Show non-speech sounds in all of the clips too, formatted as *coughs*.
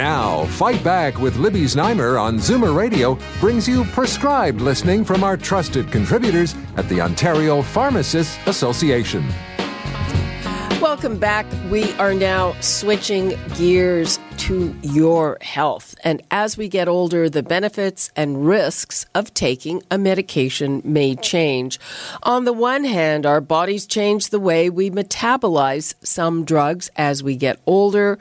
Now, Fight Back with Libby Znaimer on Zoomer Radio brings you prescribed listening from our trusted contributors at the Ontario Pharmacists Association. Welcome back. We are now switching gears to your health. And as we get older, the benefits and risks of taking a medication may change. On the one hand, our bodies change the way we metabolize some drugs as we get older.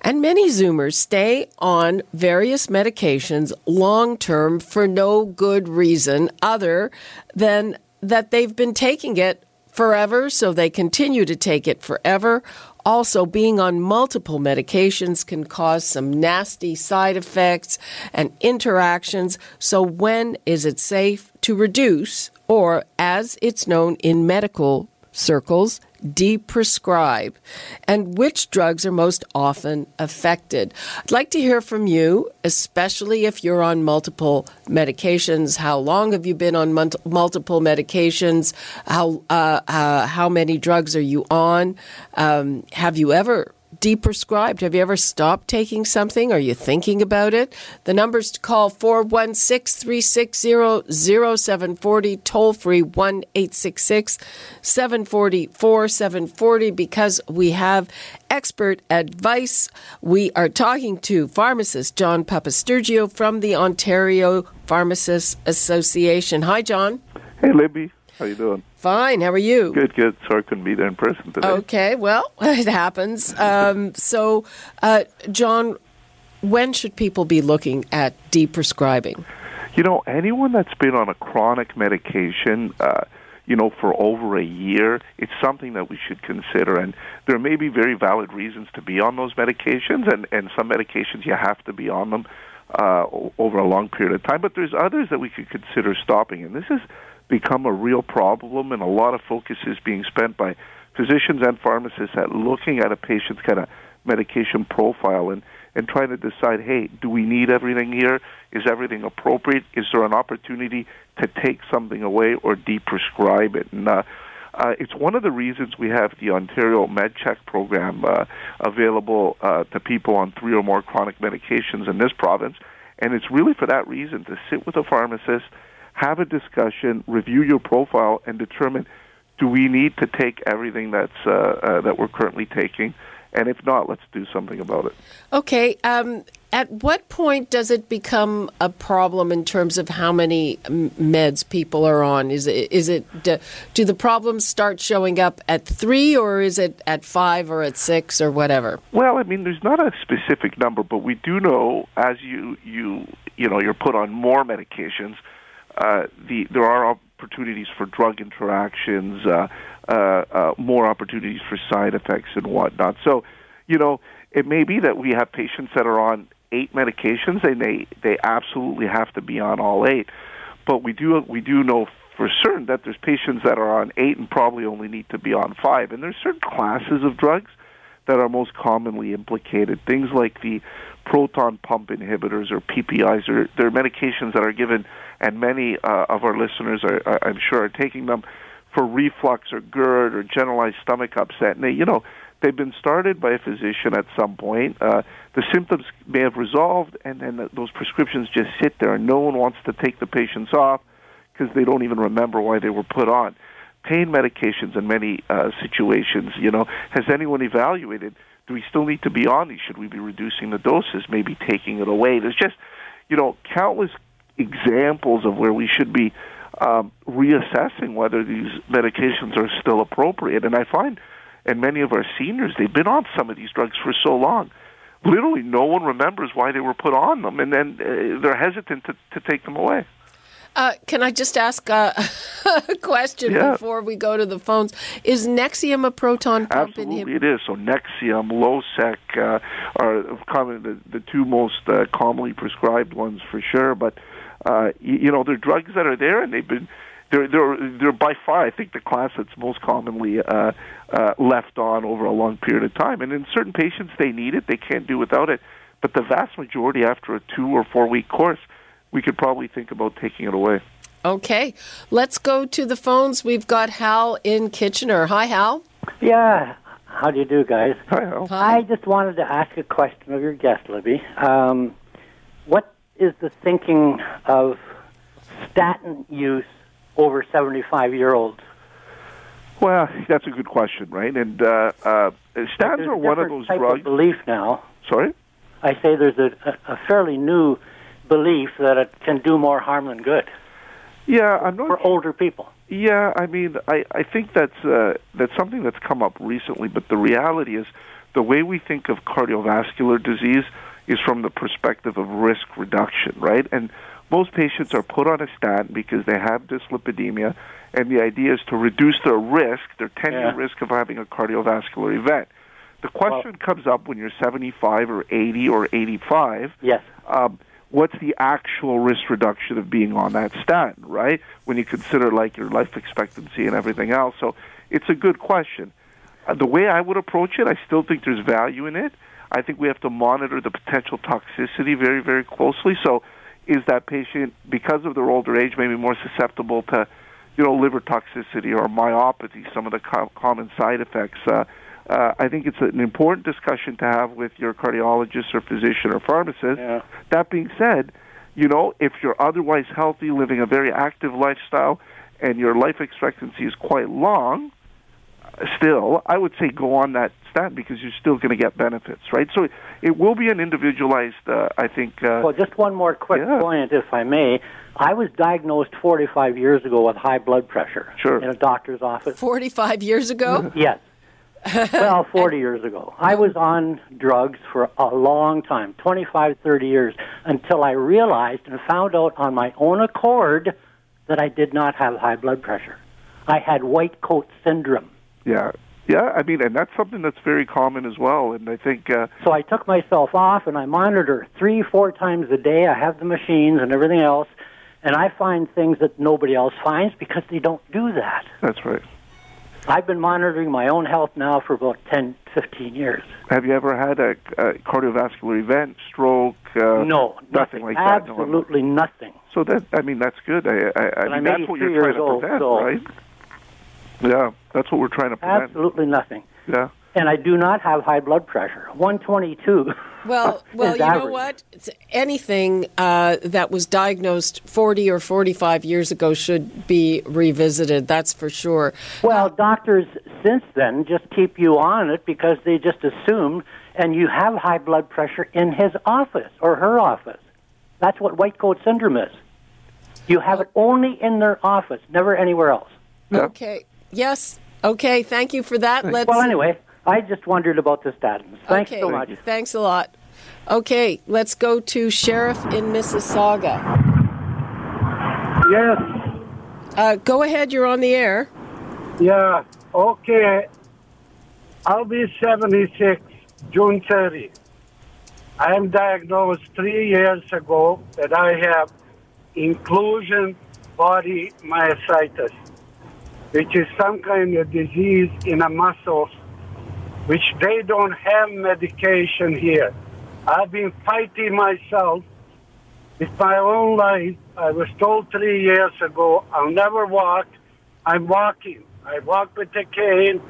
And many Zoomers stay on various medications long term for no good reason other than that they've been taking it forever, so they continue to take it forever. Also, being on multiple medications can cause some nasty side effects and interactions. So, when is it safe to reduce, or as it's known in medical circles, deprescribe, and which drugs are most often affected. I'd like to hear from you, especially if you're on multiple medications. How long have you been on multiple medications? How uh, uh, how many drugs are you on? Um, have you ever deprescribed? Have you ever stopped taking something? Are you thinking about it? The numbers to call 416 360 0740, toll free 1 866 740 4740 because we have expert advice. We are talking to pharmacist John Papastergiou from the Ontario Pharmacists Association. Hi, John. Hey, Libby. How you doing? Fine. How are you? Good, good. Sorry I couldn't be there in person today. Okay. Well, *laughs* it happens. Um, so, uh, John, when should people be looking at deprescribing? You know, anyone that's been on a chronic medication, uh, you know, for over a year, it's something that we should consider. And there may be very valid reasons to be on those medications, and, and some medications you have to be on them uh, over a long period of time. But there's others that we could consider stopping. And this is become a real problem, and a lot of focus is being spent by physicians and pharmacists at looking at a patient's kind of medication profile and and trying to decide, hey, do we need everything here? Is everything appropriate? Is there an opportunity to take something away or deprescribe it? And uh, uh, it's one of the reasons we have the Ontario MedCheck program uh, available uh, to people on three or more chronic medications in this province. And it's really for that reason to sit with a pharmacist have a discussion, review your profile, and determine do we need to take everything that's uh, uh, that we're currently taking, and if not, let's do something about it. Okay. Um, at what point does it become a problem in terms of how many meds people are on? Is it is it do, do the problems start showing up at three, or is it at five, or at six, or whatever? Well, I mean, there's not a specific number, but we do know as you you you know you're put on more medications uh, the there are opportunities for drug interactions, uh, uh, uh, more opportunities for side effects and whatnot. So, you know, it may be that we have patients that are on eight medications, and they they absolutely have to be on all eight. But we do we do know for certain that there's patients that are on eight and probably only need to be on five. And there's certain classes of drugs that are most commonly implicated. Things like the proton pump inhibitors or PPIs, or they're medications that are given and many uh, of our listeners are, I'm sure, are taking them for reflux or GERD or generalized stomach upset. And they, you know, they've been started by a physician at some point. Uh, the symptoms may have resolved, and then those prescriptions just sit there, and no one wants to take the patients off because they don't even remember why they were put on. Pain medications in many uh, situations, you know, has anyone evaluated? Do we still need to be on these? Should we be reducing the doses? Maybe taking it away? There's just, you know, countless examples of where we should be um, reassessing whether these medications are still appropriate. And I find, and many of our seniors, they've been on some of these drugs for so long. Literally, no one remembers why they were put on them, and then uh, they're hesitant to, to take them away. Uh, can I just ask uh, *laughs* a question Yeah. before we go to the phones? Is Nexium a proton pump Absolutely, inhibitor? it is. So Nexium, Losec uh, are common, the, the two most uh, commonly prescribed ones for sure. But uh, you, you know, there are drugs that are there, and they've been they're they're they're by far, I think, the class that's most commonly uh, uh, left on over a long period of time. And in certain patients, they need it; they can't do without it. But the vast majority, after a two or four week course, we could probably think about taking it away. Okay, let's go to the phones. We've got Hal in Kitchener. Hi, Hal. Yeah. How do you do, guys? Hi, Al. I just wanted to ask a question of your guest, Libby. Um, what is the thinking of statin use over 75 year olds? Well, that's a good question, right? And uh, uh, statins are one of those type drugs. Of belief now. Sorry. I say there's a, a, fairly new belief that it can do more harm than good Yeah, I'm not for older people. Yeah, I mean, I, I think that's uh, that's something that's come up recently. But the reality is, the way we think of cardiovascular disease is from the perspective of risk reduction, right? And most patients are put on a statin because they have dyslipidemia, and the idea is to reduce their risk, their 10-year Yeah. risk of having a cardiovascular event. The question comes up when you're 75 or 80 or 85 Yes. um, what's the actual risk reduction of being on that statin, right? When you consider like your life expectancy and everything else. So it's a good question. Uh, the way I would approach it, I still think there's value in it. I think we have to monitor the potential toxicity very, very closely. So is that patient, because of their older age, maybe more susceptible to, you know, liver toxicity or myopathy, some of the co- common side effects? Uh, uh, I think it's an important discussion to have with your cardiologist or physician or pharmacist. Yeah. That being said, you know, if you're otherwise healthy, living a very active lifestyle, and your life expectancy is quite long, still, I would say go on that statin because you're still going to get benefits, right? So it will be an individualized, uh, I think. Uh, Well, just one more quick Yeah. point, if I may. I was diagnosed 45 years ago with high blood pressure Sure. in a doctor's office. 45 years ago? *laughs* Yes. well, 40 years ago. I was on drugs for a long time 25, 30 years until I realized and found out on my own accord that I did not have high blood pressure. I had white coat syndrome. Yeah, yeah. I mean, and that's something that's very common as well. And I think, uh, So I took myself off and I monitor three, four times a day. I have the machines and everything else. And I find things that nobody else finds because they don't do that. that's right. I've been monitoring my own health now for about 10, 15 years. Have you ever had a, a cardiovascular event, stroke? Uh, no, nothing like that. No, no. Absolutely nothing. So that I mean that's good. I, I, I mean I'm that's what you're trying to old, prevent, so- right? Yeah, that's what we're trying to prevent. Absolutely nothing. Yeah. And I do not have high blood pressure. 122. Well, *laughs* well, is you know what? It's anything uh, that was diagnosed 40 or 45 years ago should be revisited. That's for sure. Well, doctors since then just keep you on it because they just assume, and you have high blood pressure in his office or her office. That's what white coat syndrome is. You have it only in their office, never anywhere else. Okay. Yes. Okay. Thank you for that. Let's. Well, anyway, I just wondered about the statins. Thanks okay. so much. Thanks a lot. Okay, let's go to Sheriff in Mississauga. Yes, Uh, go ahead. You're on the air. yeah, okay. I'll be 76 June 30. I am diagnosed three years ago that I have inclusion body myositis, which is some kind of disease in a muscle, which they don't have medication here. I've been fighting myself with my own life. I was told three years ago I'll never walk. I'm walking. I walk with a cane.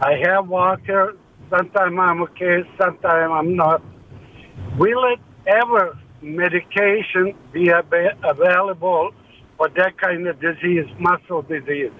I have walker. Sometimes I'm okay, sometimes I'm not. Will it ever medication be available for that kind of disease, muscle disease?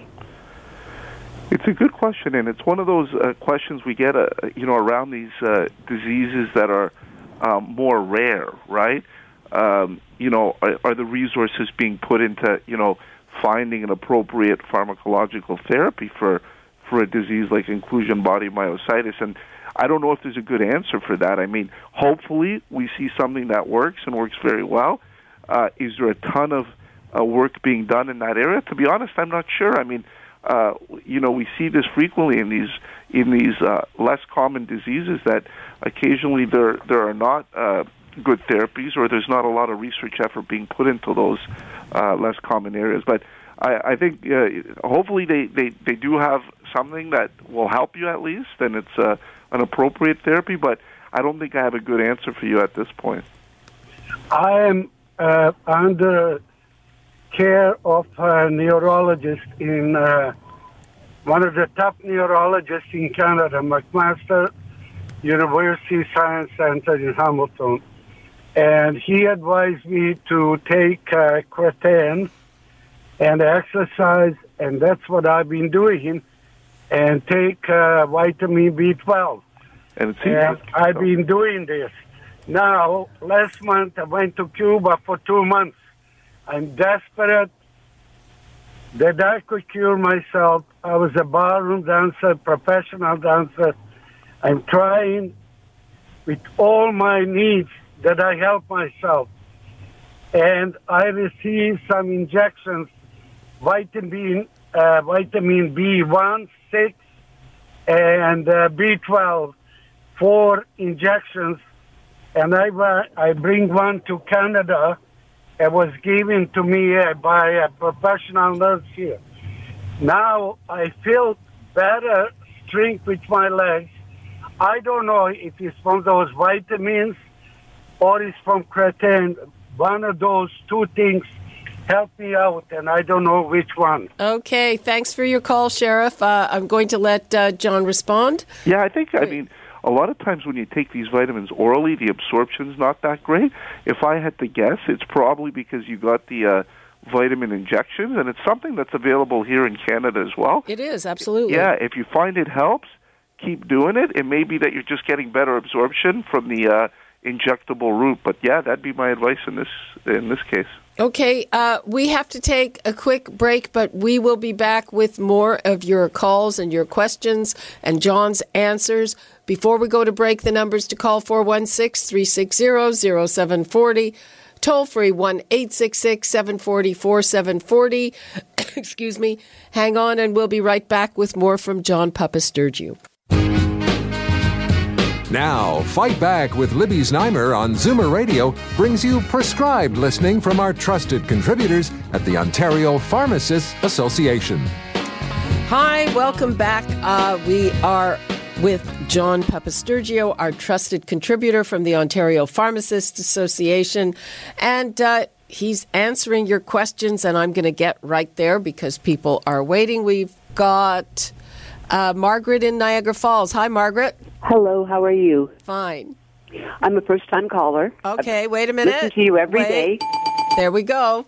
It's a good question, and it's one of those uh, questions we get, uh, you know, around these uh, diseases that are um, more rare, right? Um, you know, are, are the resources being put into, you know, finding an appropriate pharmacological therapy for for a disease like inclusion body myositis? And I don't know if there's a good answer for that. I mean, hopefully we see something that works and works very well. Uh, is there a ton of uh, work being done in that area? To be honest, I'm not sure. I mean, uh, you know, we see this frequently in these in these uh, less common diseases that occasionally there there are not uh, good therapies or there's not a lot of research effort being put into those uh, less common areas. But I, I think uh, hopefully they, they, they do have something that will help you at least, and it's uh, an appropriate therapy. But I don't think I have a good answer for you at this point. I am uh, under care of a neurologist in uh, one of the top neurologists in Canada, McMaster University Science Center in Hamilton. And he advised me to take uh, creatine and exercise, and that's what I've been doing, and take uh, vitamin B12. And And I've been doing this. Now, last month I went to Cuba for two months. I'm desperate that I could cure myself. I was a ballroom dancer, professional dancer. I'm trying with all my needs that I help myself. And I received some injections, vitamin, uh, vitamin B1, 6, and uh, B12, four injections. And I, wa- I bring one to Canada. It was given to me uh, by a professional nurse here. Now I feel better, strength with my legs. I don't know if it's from those vitamins or it's from creatine. One of those two things help me out, and I don't know which one. Okay, thanks for your call, Sheriff. Uh, I'm going to let uh, John respond. Yeah, I think I mean a lot of times when you take these vitamins orally, the absorption's not that great. If I had to guess, it's probably because you got the uh, vitamin injections, and it's something that's available here in Canada as well. It is, absolutely. Yeah, if you find it helps, keep doing it. It may be that you're just getting better absorption from the uh, injectable route, but yeah, that'd be my advice in this in this case. Okay, uh, we have to take a quick break, but we will be back with more of your calls and your questions and John's answers. Before we go to break, the numbers to call 416 360 0740. Toll free 1 866 740 4740. *coughs* Excuse me. Hang on, and we'll be right back with more from John Papa Papastergiou. Now, Fight Back with Libby Znaimer on Zoomer Radio brings you prescribed listening from our trusted contributors at the Ontario Pharmacists Association. Hi, welcome back. Uh, we are with John Papastergiou, our trusted contributor from the Ontario Pharmacists Association. And uh, he's answering your questions, and I'm going to get right there because people are waiting. We've got uh, Margaret in Niagara Falls. Hi, Margaret. Hello, how are you? Fine. I'm a first time caller. Okay, wait a minute. Listen to you every Wait. day. There we go.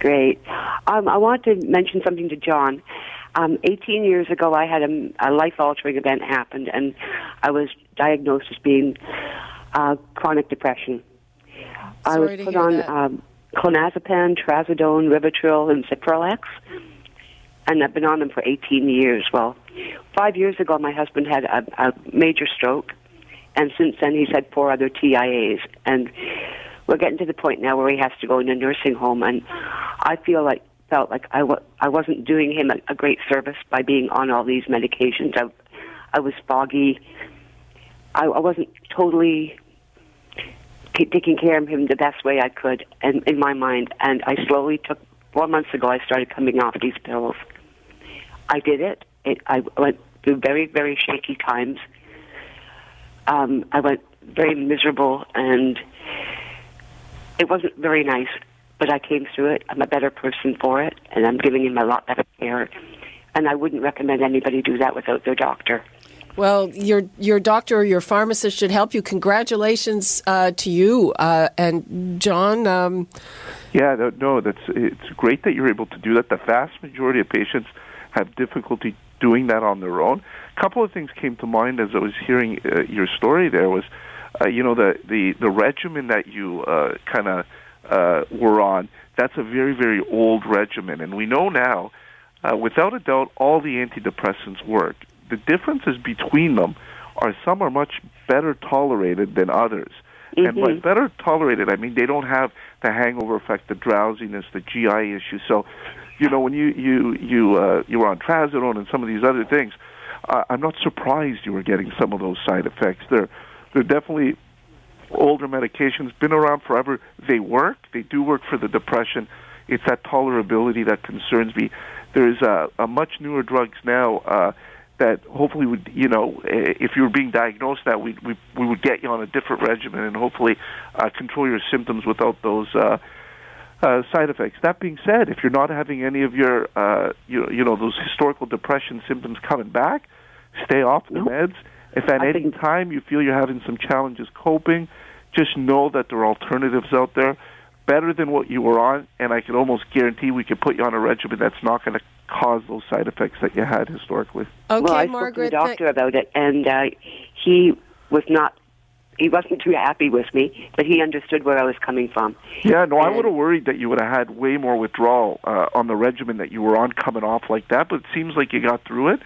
Great. Um, I want to mention something to John. Um, 18 years ago, I had a, a life altering event happened, and I was diagnosed as being uh, chronic depression. I Sorry was to put on um, clonazepam, trazodone, Rivotril, and Cipralex, and I've been on them for 18 years. Well, five years ago, my husband had a, a major stroke, and since then he's had four other TIAs, and we're getting to the point now where he has to go in a nursing home, and I feel like felt like I w- I wasn't doing him a, a great service by being on all these medications. I, I was foggy. I, I wasn't totally taking care of him the best way I could, and in my mind. And I slowly took. Four months ago, I started coming off these pills. I did it. it I went through very, very shaky times. Um, I went very miserable, and it wasn't very nice. But I came through it. I'm a better person for it, and I'm giving him a lot better care. And I wouldn't recommend anybody do that without their doctor. Well, your your doctor or your pharmacist should help you. Congratulations uh, to you uh, and John. Um, Yeah, no, no, that's it's great that you're able to do that. The vast majority of patients have difficulty doing that on their own. A couple of things came to mind as I was hearing uh, your story. There was, uh, you know, the the the regimen that you uh, kind of uh, were on. That's a very very old regimen, and we know now, uh, without a doubt, all the antidepressants work. The differences between them are some are much better tolerated than others. Mm-hmm. and by better tolerated, I mean they don't have the hangover effect, the drowsiness, the GI issues. So, you know, when you you you uh, you were on trazodone and some of these other things, uh, I'm not surprised you were getting some of those side effects. They're they're definitely older medications, been around forever. They work. They do work for the depression. It's that tolerability that concerns me. There's a, a much newer drugs now uh, that hopefully would, you know, if you were being diagnosed that, we we we would get you on a different regimen and hopefully uh, control your symptoms without those. Uh, uh, side effects. That being said, if you're not having any of your, uh, you, you know, those historical depression symptoms coming back, stay off the meds. If at I any think- time you feel you're having some challenges coping, just know that there are alternatives out there better than what you were on, and I can almost guarantee we could put you on a regimen that's not going to cause those side effects that you had historically. Okay, well, I Margaret. spoke to the doctor about it, and uh, he was not. He wasn't too happy with me, but he understood where I was coming from. Yeah, no, I would have worried that you would have had way more withdrawal uh, on the regimen that you were on coming off like that, but it seems like you got through it.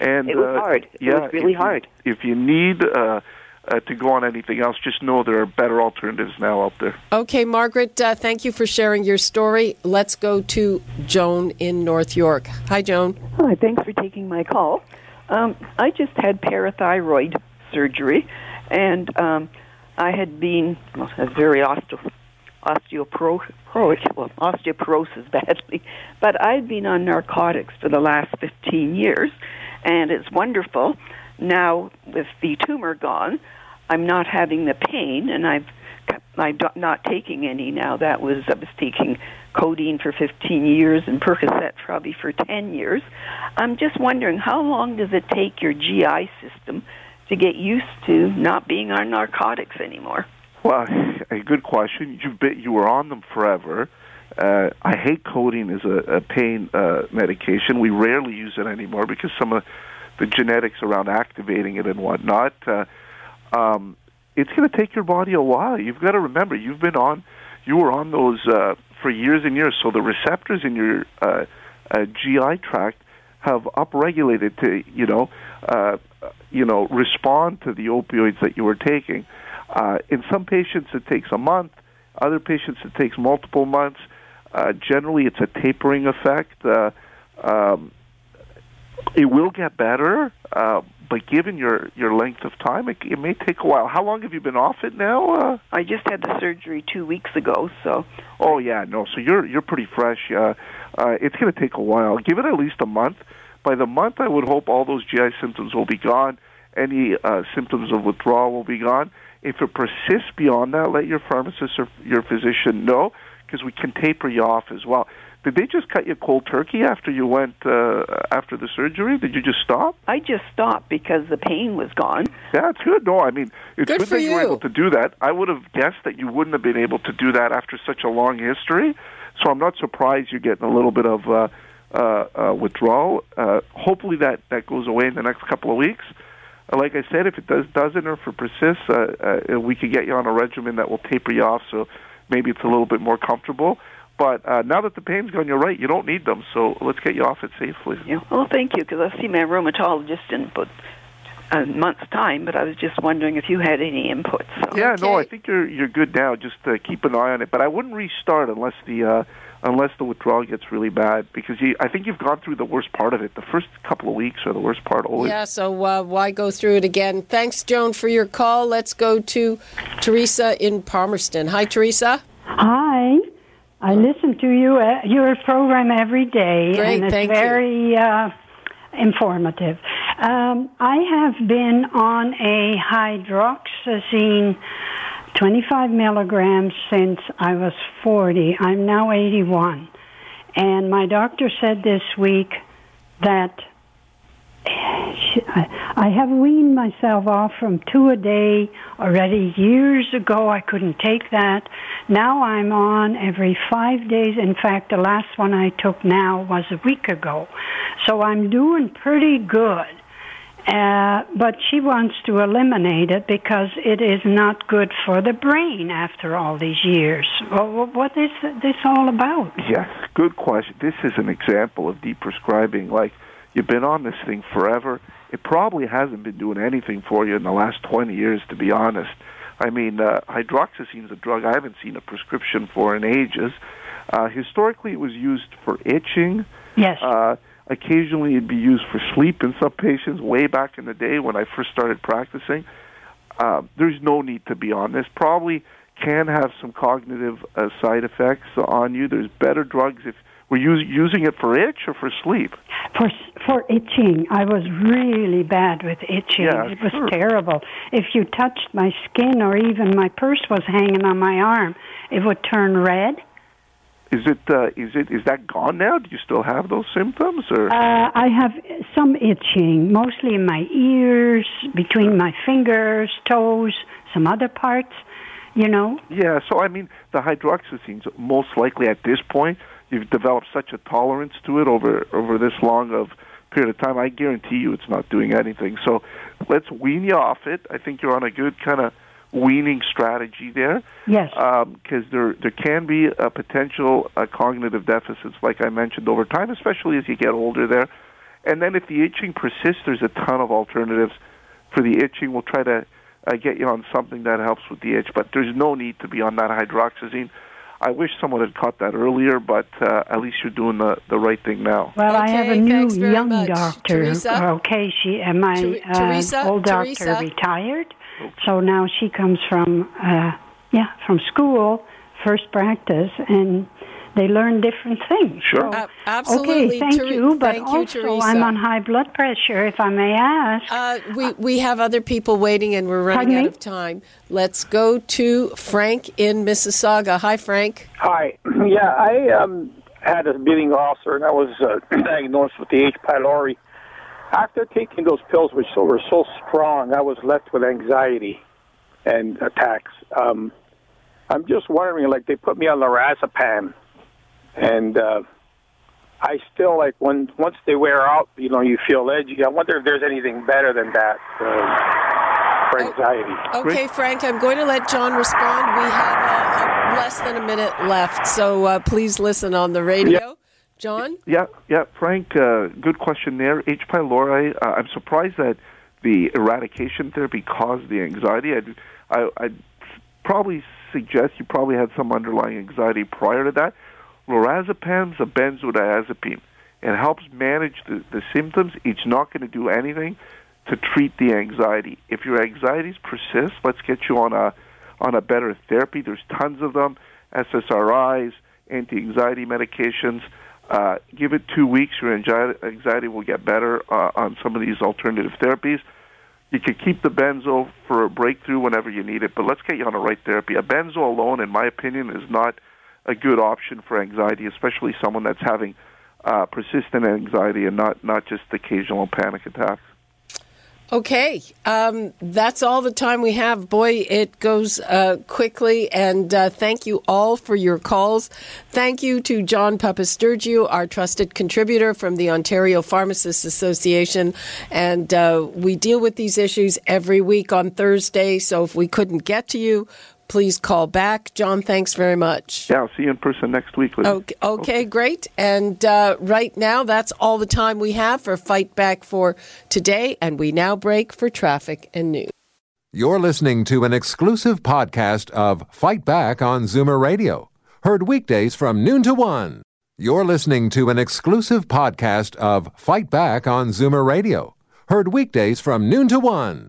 And It was uh, hard. It yeah, was really if you- hard. If you need uh, uh, to go on anything else, just know there are better alternatives now out there. Okay, Margaret, uh, thank you for sharing your story. Let's go to Joan in North York. Hi, Joan. Hi, thanks for taking my call. Um, I just had parathyroid surgery, and um, I had been well, very osteo, osteoporotic, well, osteoporosis badly, but I'd been on narcotics for the last 15 years, and it's wonderful. Now, with the tumor gone, I'm not having the pain, and I've I'm not taking any now. That was I was taking codeine for 15 years and Percocet probably for 10 years. I'm just wondering how long does it take your GI system to get used to not being on narcotics anymore? Well, a good question. You've been, you were on them forever. Uh, I hate codeine as a, a pain uh, medication. We rarely use it anymore because some of the genetics around activating it and whatnot. Uh, um, it's going to take your body a while. You've got to remember, you've been on, you were on those uh, for years and years. So the receptors in your uh, uh, GI tract have upregulated to, you know, uh, you know, respond to the opioids that you were taking. Uh, in some patients, it takes a month. Other patients, it takes multiple months. Uh, generally, it's a tapering effect. Uh, um, it will get better, uh, but given your your length of time, it, it may take a while. How long have you been off it now? Uh, I just had the surgery two weeks ago, so oh yeah, no. So you're you're pretty fresh. Uh, uh, it's going to take a while. Give it at least a month. By the month, I would hope all those GI symptoms will be gone. Any uh, symptoms of withdrawal will be gone. If it persists beyond that, let your pharmacist or your physician know because we can taper you off as well. Did they just cut you cold turkey after you went uh, after the surgery? Did you just stop? I just stopped because the pain was gone. Yeah, it's good. No, I mean, it's Good good, that you were able to do that. I would have guessed that you wouldn't have been able to do that after such a long history. So I'm not surprised you're getting a little bit of uh, uh, uh, withdrawal. Uh, hopefully that that goes away in the next couple of weeks. Like I said, if it does doesn't or if it persists, uh, uh, we could get you on a regimen that will taper you off. So maybe it's a little bit more comfortable. But uh, now that the pain's gone, you're right. You don't need them. So let's get you off it safely. Yeah. Well, thank you, because I'll see my rheumatologist in about a month's time. But I was just wondering if you had any input. So. Yeah, no, I think you're you're good now. Just uh, keep an eye on it, but I wouldn't restart unless the uh, unless the withdrawal gets really bad because you, I think you've gone through the worst part of it. The first couple of weeks are the worst part always. Yeah, so uh, why go through it again? Thanks, Joan, for your call. Let's go to Teresa in Palmerston. Hi, Teresa. Hi. I listen to you uh, your program every day, Great, and it's thank you. very uh, informative. Um, I have been on a hydroxyzine 25 milligrams since I was 40. I'm now 81, and my doctor said this week that I have weaned myself off from two a day already years ago. I couldn't take that. Now I'm on every five days. In fact, the last one I took now was a week ago. So I'm doing pretty good. Uh, but she wants to eliminate it because it is not good for the brain after all these years. Well, what is this all about? Yes, good question. This is an example of deprescribing. Like you've been on this thing forever. It probably hasn't been doing anything for you in the last 20 years, to be honest. I mean, uh, hydroxyzine is a drug I haven't seen a prescription for in ages. Uh, historically, it was used for itching. Yes. Uh, occasionally, it'd be used for sleep in some patients. Way back in the day when I first started practicing, uh, there's no need to be on this. Probably can have some cognitive uh, side effects on you. There's better drugs if we're use, using it for itch or for sleep. For for itching, I was really bad with itching. Yeah, it was sure. terrible. If you touched my skin or even my purse was hanging on my arm, it would turn red. Is it uh, is it is that gone now? Do you still have those symptoms or? Uh, I have some itching, mostly in my ears, between my fingers, toes, some other parts. You know. Yeah, so I mean, the hydroxyzines most likely at this point you've developed such a tolerance to it over over this long of period of time. I guarantee you, it's not doing anything. So let's wean you off it. I think you're on a good kind of weaning strategy there. Yes. Because there there can be a potential uh, cognitive deficits, like I mentioned, over time, especially as you get older. There, and then if the itching persists, there's a ton of alternatives for the itching. We'll try to uh, get you on something that helps with the itch, but there's no need to be on that hydroxyzine. I wish someone had caught that earlier, but uh, at least you're doing the, the right thing now. Well, I have a new young much. doctor. Teresa? Okay, she uh, my Ter- uh, Teresa? old doctor Teresa? retired, so now she comes from uh, yeah from school first practice, and they learn different things. Sure. So- Uh, absolutely. Okay, thank Ter- you. But thank you, also, Teresa. I'm on high blood pressure, if I may ask. Uh, we, we have other people waiting and we're running Pardon out me? of time. Let's go to Frank in Mississauga. Hi, Frank. Hi. *clears throat* Yeah, I um, had a bleeding ulcer, and I was uh, *clears throat* diagnosed with the H. pylori. After taking those pills, which were so strong, I was left with anxiety and attacks. Um, I'm just wondering, like, they put me on lorazepam, and uh, I still like when once they wear out, you know, you feel edgy. I wonder if there's anything better than that uh, for anxiety. Okay, Frank, I'm going to let John respond. We have uh, uh, less than a minute left, so uh, please listen on the radio. John? Yeah, yeah, Frank, uh, good question there. H. pylori, uh, I'm surprised that the eradication therapy caused the anxiety. I'd, I, I'd probably suggest you probably had some underlying anxiety prior to that. Lorazepam's a benzodiazepine. It helps manage the, the symptoms. It's not going to do anything to treat the anxiety. If your anxieties persist, let's get you on a on a better therapy. There's tons of them, SSRIs, anti-anxiety medications. Uh, give it two weeks, your anxiety, will get better uh, on some of these alternative therapies. You can keep the benzo for a breakthrough whenever you need it, but let's get you on the right therapy. A benzo alone, in my opinion, is not a good option for anxiety, especially someone that's having uh, persistent anxiety and not not just occasional panic attacks. Okay, um, that's all the time we have. Boy, it goes uh, quickly, and uh, thank you all for your calls. Thank you to John Papastergiou, our trusted contributor from the Ontario Pharmacists Association. And uh, we deal with these issues every week on Thursday, so if we couldn't get to you, please call back. John, thanks very much. Yeah, I'll see you in person next week. Libby. Okay, okay, great. And uh, right now, that's all the time we have for Fight Back for today. And we now break for traffic and news. You're listening to an exclusive podcast of Fight Back on Zoomer Radio, heard weekdays from noon to one. You're listening to an exclusive podcast of Fight Back on Zoomer Radio, heard weekdays from noon to one.